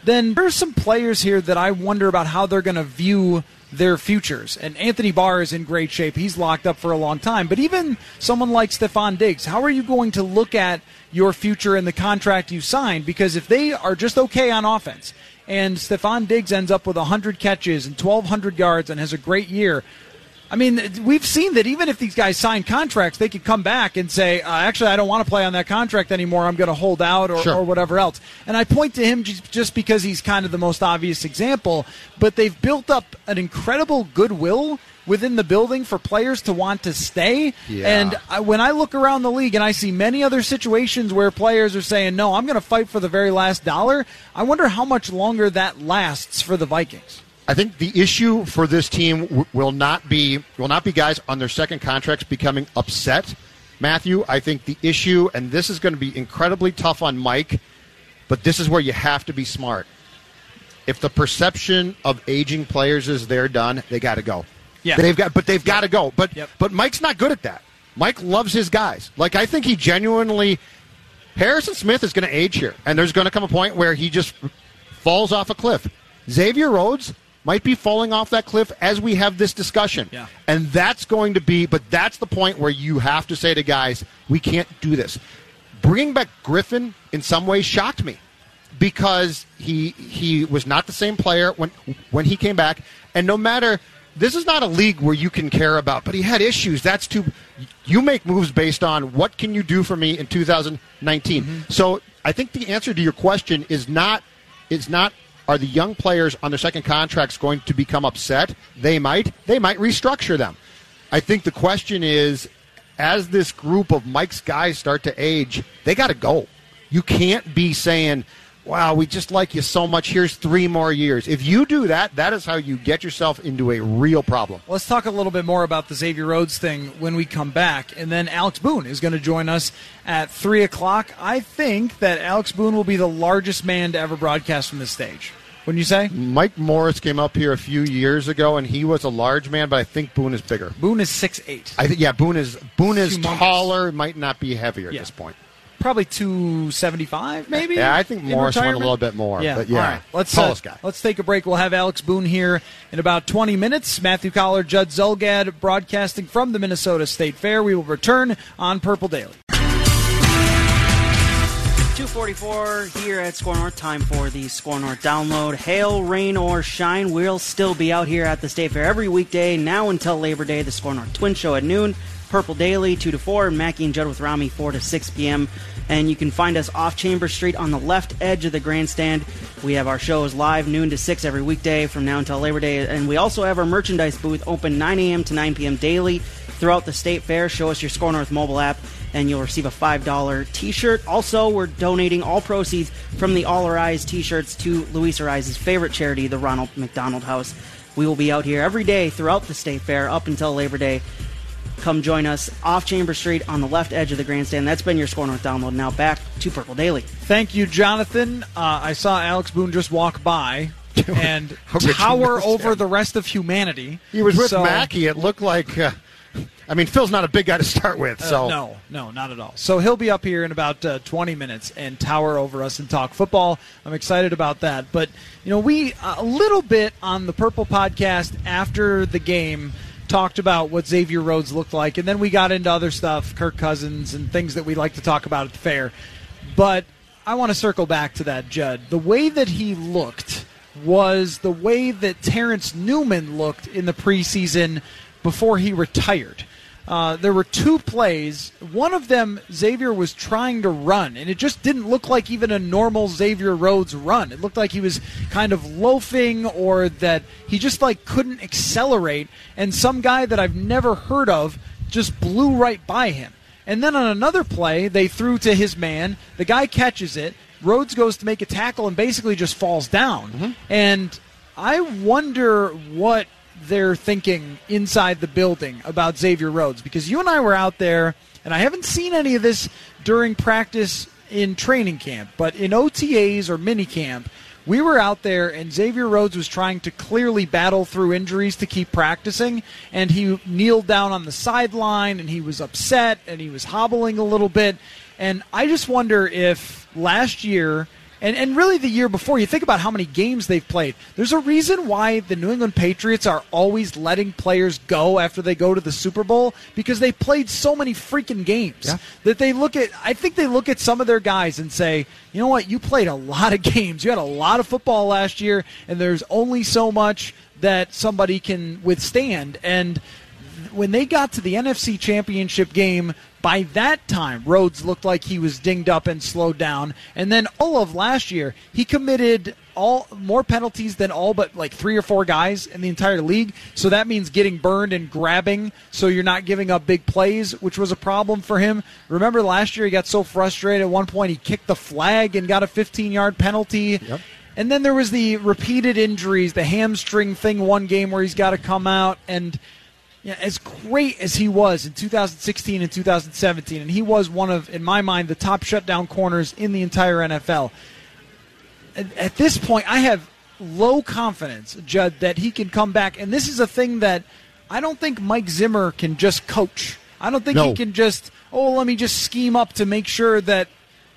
then there's some players here that I wonder about how they're going to view their futures. And Anthony Barr is in great shape. He's locked up for a long time. But even someone like Stefon Diggs, how are you going to look at your future and the contract you signed? Because if they are just okay on offense and Stefon Diggs ends up with 100 catches and 1,200 yards and has a great year, I mean, we've seen that even if these guys sign contracts, they could come back and say, uh, actually, I don't want to play on that contract anymore. I'm going to hold out or, Sure. or whatever else. And I point to him just, because he's kind of the most obvious example, but they've built up an incredible goodwill within the building for players to want to stay. Yeah. And I, when I look around the league and I see many other situations where players are saying, no, I'm going to fight for the very last dollar, I wonder how much longer that lasts for the Vikings. I think the issue for this team w- will not be will not be guys on their second contracts becoming upset. Matthew, I think the issue, and this is going to be incredibly tough on Mike, but this is where you have to be smart. If the perception of aging players is they're done, they got to go. Yeah. they've got, but they've got to go. But Yep. but Mike's not good at that. Mike loves his guys. Like I think he genuinely Harrison Smith is going to age here, and there's going to come a point where he just falls off a cliff. Xavier Rhodes might be falling off that cliff as we have this discussion. Yeah. And that's going to be, but that's the point where you have to say to guys, we can't do this. Bringing back Griffen in some ways shocked me because he he was not the same player when when he came back, and no matter. This is not a league where you can care about, but he had issues. That's too. You make moves based on what can you do for me in 2019. Mm-hmm. So I think the answer to your question is not is not are the young players on their second contracts going to become upset? They might. They might restructure them. I think the question is as this group of Mike's guys start to age, they got to go. You can't be saying, "Wow, we just like you so much. Here's 3 more years." If you do that, that is how you get yourself into a real problem. Let's talk a little bit more about the Xavier Rhodes thing when we come back. And then Alex Boone is going to join us at 3 o'clock. I think that Alex Boone will be the largest man to ever broadcast from this stage. Wouldn't you say? Mike Morris came up here a few years ago and he was a large man, but I think Boone is bigger. Boone is 6'8. I think yeah, Boone is Boone is Humongous. taller, might not be heavier Yeah. at this point. Probably 275, maybe? Yeah, I think in Morris went a little bit more, Yeah, but yeah, All right. Let's, uh, tallest guy. let's take a break. We'll have Alex Boone here in about 20 minutes. Matthew Coller, Judd Zulgad broadcasting from the Minnesota State Fair. We will return on Purple Daily. 244 here at SKOR North. Time for the SKOR North download. Hail, rain, or shine, we'll still be out here at the State Fair every weekday now until Labor Day. The SKOR North Twin Show at noon, Purple Daily 2 to 4, and Mackey and Judd with Rami 4 to 6 p.m. And you can find us off Chamber Street on the left edge of the grandstand. We have our shows live noon to 6 every weekday from now until Labor Day. And we also have our merchandise booth open 9 a.m. to 9 p.m. daily throughout the State Fair. Show us your SKOR North mobile app and you'll receive a $5 t-shirt. Also, we're donating all proceeds from the All Our Eyes t-shirts to Luis Arraez's favorite charity, the Ronald McDonald House. We will be out here every day throughout the State Fair up until Labor Day. come join us off Chamber Street on the left edge of the grandstand. That's been your SKOR North download. Now back to Purple Daily. Thank you, Jonathan. Uh, I saw Alex Boone just walk by and How tower over him? the rest of humanity. He was with So- Mackey. It looked like. Uh, I mean, Phil's not a big guy to start with, so Uh, no, no, not at all. So he'll be up here in about uh, 20 minutes and tower over us and talk football. I'm excited about that. But, you know, we uh, a little bit on the Purple podcast after the game talked about what Xavier Rhodes looked like, and then we got into other stuff, Kirk Cousins, and things that we like to talk about at the fair. But I want to circle back to that, Judd. The way that he looked was the way that Terrence Newman looked in the preseason before he retired. Uh, there were two plays. One of them, Xavier was trying to run, and it just didn't look like even a normal Xavier Rhodes run. It looked like he was kind of loafing, or that he just like couldn't accelerate. And some guy that I've never heard of just blew right by him. And then on another play, they threw to his man. The guy catches it. Rhodes goes to make a tackle and basically just falls down. And I wonder what they're thinking inside the building about Xavier Rhodes. Because you and I were out there, and I haven't seen any of this during practice in training camp, but in OTAs or mini camp, we were out there and Xavier Rhodes was trying to clearly battle through injuries to keep practicing and he kneeled down on the sideline and he was upset and he was hobbling a little bit. And I just wonder if last year and, and really the year before, you think about how many games they've played. There's a reason why the New England Patriots are always letting players go after they go to the Super Bowl because they played so many freaking games Yeah. that they look at. I think they look at some of their guys and say, you know what, you played a lot of games. You had a lot of football last year, and there's only so much that somebody can withstand. And when they got to the NFC Championship game, by that time, Rhodes looked like he was dinged up and slowed down. And then all of last year, he committed all more penalties than all but like three or four guys in the entire league. So that means getting burned and grabbing, so you're not giving up big plays, which was a problem for him. Remember last year, he got so frustrated. At one point, he kicked the flag and got a 15 yard penalty. And then there was the repeated injuries, the hamstring thing one game where he's got to come out and yeah, as great as he was in 2016 and 2017, and he was one of, in my mind, the top shutdown corners in the entire NFL. At, at this point, I have low confidence, Judd, that he can come back. And this is a thing that I don't think Mike Zimmer can just coach. I don't think he can just, oh, let me just scheme up to make sure that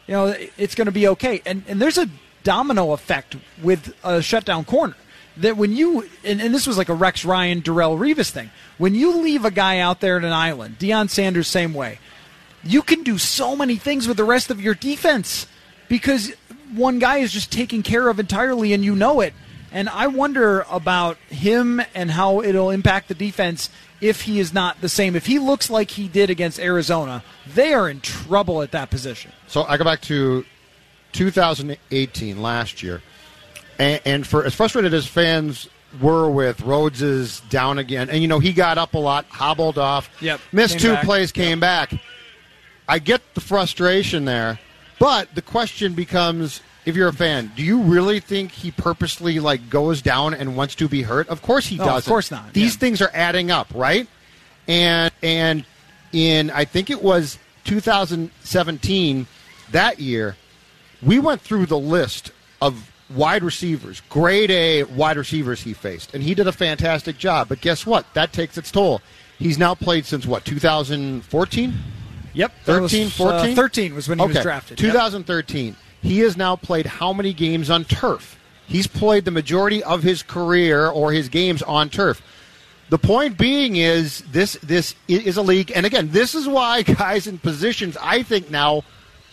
you know it's going to be okay. And and there's a domino effect with a shutdown corner that when you and, and this was like a Rex Ryan, Darrelle Revis thing. When you leave a guy out there at an island, Deion Sanders same way. You can do so many things with the rest of your defense because one guy is just taken care of entirely, and you know it. And I wonder about him and how it'll impact the defense if he is not the same. If he looks like he did against Arizona, they are in trouble at that position. So I go back to 2018, last year, and, and for as frustrated as fans were with Rhodes's down again, and you know he got up a lot, hobbled off, Yep, missed two back. plays, came back. I get the frustration there, but the question becomes: If you're a fan, do you really think he purposely like goes down and wants to be hurt? Of course he No, doesn't. Of course not, These yeah. things are adding up, right? And and in I think it was 2017 that year, we went through the list of wide receivers, grade A wide receivers he faced, and he did a fantastic job. But guess what? That takes its toll. He's now played since what 2014. Yep, that was, 13, uh, 13 was when he was Okay, drafted. Yep. 2013. He has now played how many games on turf? He's played the majority of his career or his games on turf. The point being is this this is a league, and again, this is why guys in positions I think now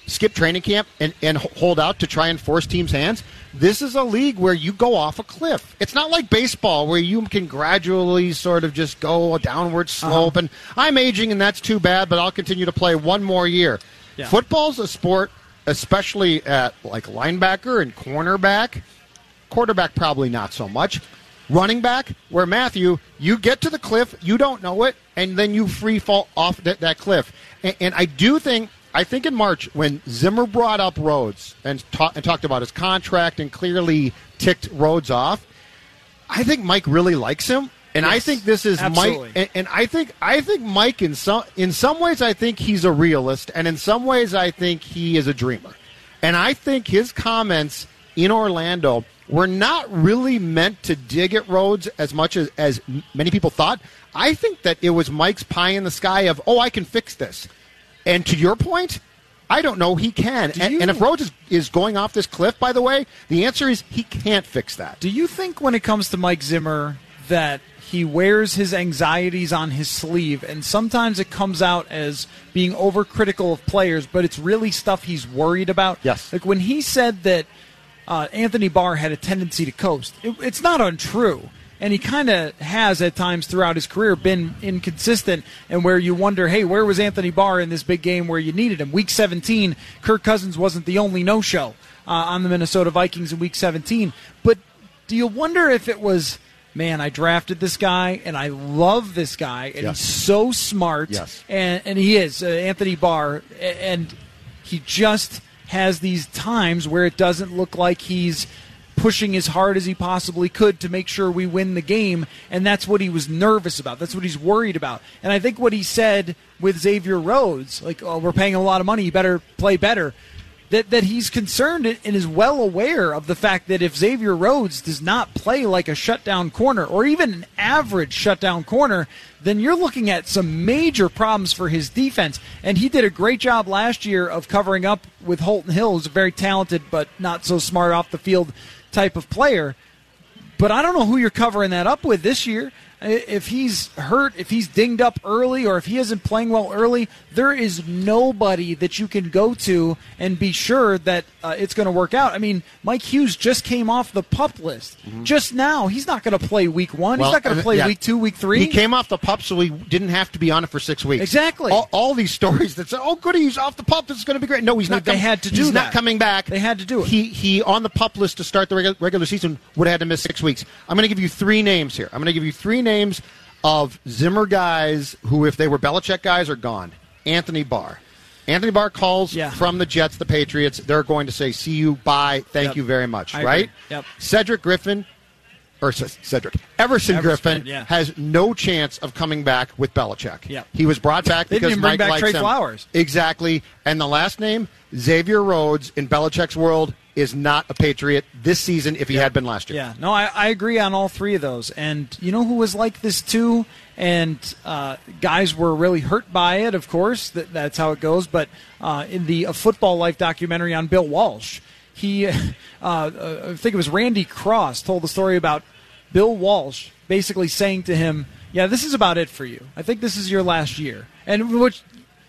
skip training camp and, and hold out to try and force teams' hands. This is a league where you go off a cliff. It's not like baseball where you can gradually sort of just go a downward uh-huh. slope. And I'm aging, and that's too bad, but I'll continue to play one more year. Yeah. Football's a sport, especially at like linebacker and cornerback. Quarterback, probably not so much. Running back, where Matthew, you get to the cliff, you don't know it, and then you free fall off that, that cliff. And, and I do think, I think in March when Zimmer brought up Rhodes and, ta- and talked about his contract and clearly ticked Rhodes off, I think Mike really likes him. And I think this is absolutely. Mike, and, and I think I think Mike in some in some ways I think he's a realist, and in some ways I think he is a dreamer. And I think his comments in Orlando were not really meant to dig at Rhodes as much as as many people thought. I think that it was Mike's pie in the sky of oh I can fix this. And to your point, I don't know he can. And, and if Rhodes is, is going off this cliff, by the way, the answer is he can't fix that. Do you think when it comes to Mike Zimmer that he wears his anxieties on his sleeve and sometimes it comes out as being overcritical of players, but it's really stuff he's worried about? Yes. Like when he said that uh, Anthony Barr had a tendency to coast, it, it's not untrue. And he kind of has at times throughout his career been inconsistent, and where you wonder, hey, where was Anthony Barr in this big game where you needed him? Week 17, Kirk Cousins wasn't the only no show uh, on the Minnesota Vikings in Week 17. But do you wonder if it was, man, I drafted this guy and I love this guy and Yes. he's so smart, Yes. and and he is uh, Anthony Barr, and he just has these times where it doesn't look like he's pushing as hard as he possibly could to make sure we win the game and that's what he was nervous about. That's what he's worried about. And i think what he said with xavier rhodes like oh we're paying a lot of money. You better play better. That, that he's concerned and is well aware of the fact that if Xavier Rhodes does not play like a shutdown corner or even an average shutdown corner, then you're looking at some major problems for his defense. And he did a great job last year of covering up with Holton Hill, who's a very talented but not so smart off the field type of player. But I don't know who you're covering that up with this year. If he's hurt, if he's dinged up early, or if he isn't playing well early, there is nobody that you can go to and be sure that uh, it's going to work out. I mean, Mike Hughes just came off the pup list just now. He's not going to play week one. he's not going to play yeah. week two, week three. He came off the pup, so he didn't have to be on it for six weeks. Exactly. All, all these stories that say, "Oh, goody, he's off the pup. This is going to be great." No, he's No, not. they com- had to do He's that. not coming back. They had to do it. He he on the pup list to start the regular, regular season would have had to miss six weeks. I'm going to give you three names here. I'm going to give you three names of Zimmer guys who, if they were Belichick guys, are gone. Anthony Barr. Anthony Barr calls Yeah. from the Jets, the Patriots. They're going to say, "See you, bye, thank Yep. you very much." I right? Yep. Cedric Griffin, or C- Cedric Everson, Everson, Griffen yeah. has no chance of coming back with Belichick. Yep. He was brought back because didn't even bring Mike back likes Trey him. Flowers. Exactly. And the last name, Xavier Rhodes, in Belichick's world, is not a Patriot this season if he had been last year. Yeah, no, I, I agree on all three of those. And you know who was like this too? And uh, guys were really hurt by it, of course. That, that's how it goes. But uh, in the A Football Life documentary on Bill Walsh, he, uh, uh, I think it was Randy Cross, told the story about Bill Walsh basically saying to him, Yeah, this is about it for you. I think this is your last year. And which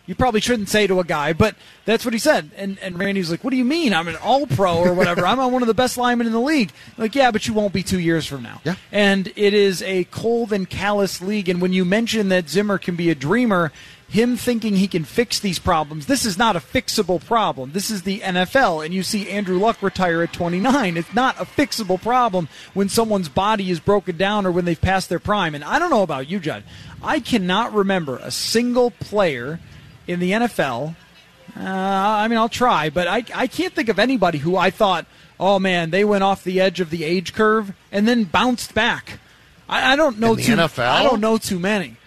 you probably shouldn't say to a guy, but that's what he said. And and Randy was like, "What do you mean? I'm an All Pro or whatever. I'm one of the best linemen in the league." Like, yeah, but you won't be two years from now. Yeah. And it is a cold and callous league. And when you mention that Zimmer can be a dreamer, him thinking he can fix these problems, this is not a fixable problem. This is the NFL, and you see Andrew Luck retire at 29. It's not a fixable problem when someone's body is broken down or when they've passed their prime. And I don't know about you, Judd. I cannot remember a single player in the NFL. Uh, I mean, I'll try, but I, I can't think of anybody who I thought, oh man, they went off the edge of the age curve and then bounced back. I, I don't know too. NFL? I don't know too many.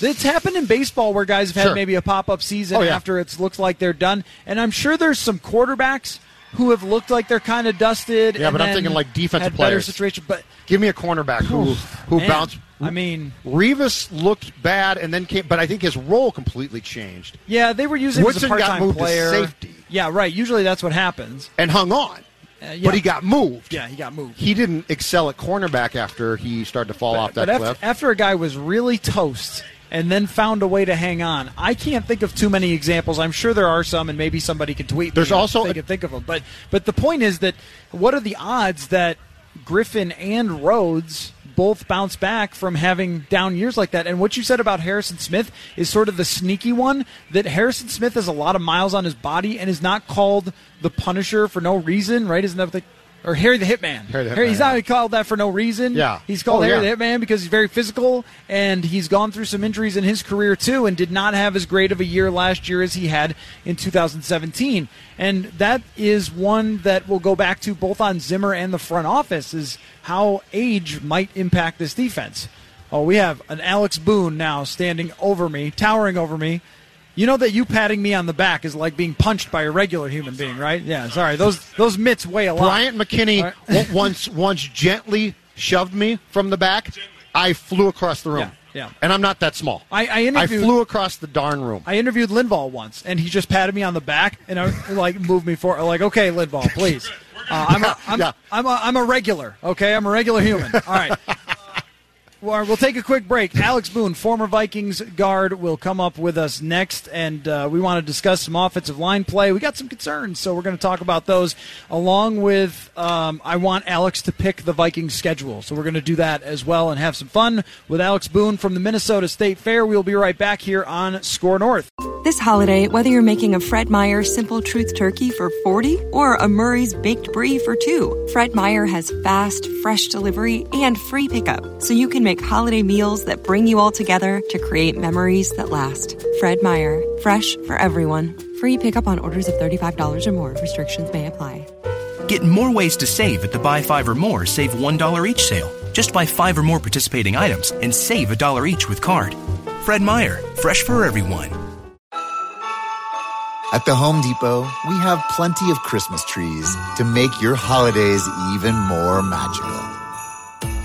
It's happened in baseball where guys have had Sure. maybe a pop up season Oh, yeah. after it looks like they're done, and I'm sure there's some quarterbacks who have looked like they're kind of dusted. Yeah, but I'm thinking like defensive better players. situation, but Give me a cornerback who who man, bounced. I mean, Revis looked bad and then came, but I think his role completely changed yeah, they were using him as a got part-time moved to safety. Yeah, right. Usually that's what happens. and hung on. Uh, yeah. But he got moved. Yeah, he got moved. He didn't excel at cornerback after he started to fall off that but after, cliff. after a guy was really toast and then found a way to hang on, I can't think of too many examples. I'm sure there are some, and maybe somebody can tweet. There's also they a- can think of them. But but the point is that what are the odds that Griffen and Rhodes both bounce back from having down years like that? And what you said about Harrison Smith is sort of the sneaky one that Harrison Smith has a lot of miles on his body and is not called the Punisher for no reason, right? Isn't that they or Harry the Hitman? Harry the he's Hitman, not called that for no reason. Yeah. he's called Oh, Harry yeah. the Hitman because he's very physical and he's gone through some injuries in his career too and did not have as great of a year last year as he had in 2017. And that is one that will go back to both on Zimmer and the front office is how age might impact this defense. Oh, we have an Alex Boone now standing over me, towering over me. You know that you patting me on the back is like being punched by a regular human being, right? Yeah, sorry. Those those mitts weigh a lot. Bryant McKinnie w- once once gently shoved me from the back. I flew across the room. Yeah, yeah. And I'm not that small. I, I interviewed. flew across the darn room. I interviewed Linval once, and he just patted me on the back and I, like moved me forward. Like, okay, Linval, please. Uh, I'm, a, I'm, Yeah. I'm, a, I'm a regular. Okay, I'm a regular human. All right. Well, take a quick break. Alex Boone, former Vikings guard, will come up with us next, and uh, we want to discuss some offensive line play. We got some concerns, so we're going to talk about those, along with um, I want Alex to pick the Vikings schedule. So we're going to do that as well and have some fun with Alex Boone from the Minnesota State Fair. We'll be right back here on SKOR North. This holiday, whether you're making a Fred Meyer Simple Truth Turkey for 40 or a Murray's Baked Brie for 2, Fred Meyer has fast, fresh delivery and free pickup, so you can make holiday meals that bring you all together to create memories that last. Fred Meyer, fresh for everyone. Free pickup on orders of $35 or more. Restrictions may apply. Get more ways to save at the Buy Five or More Save $1 each sale. Just buy five or more participating items and save a dollar each with card. Fred Meyer, fresh for everyone. At the Home Depot, we have plenty of Christmas trees to make your holidays even more magical.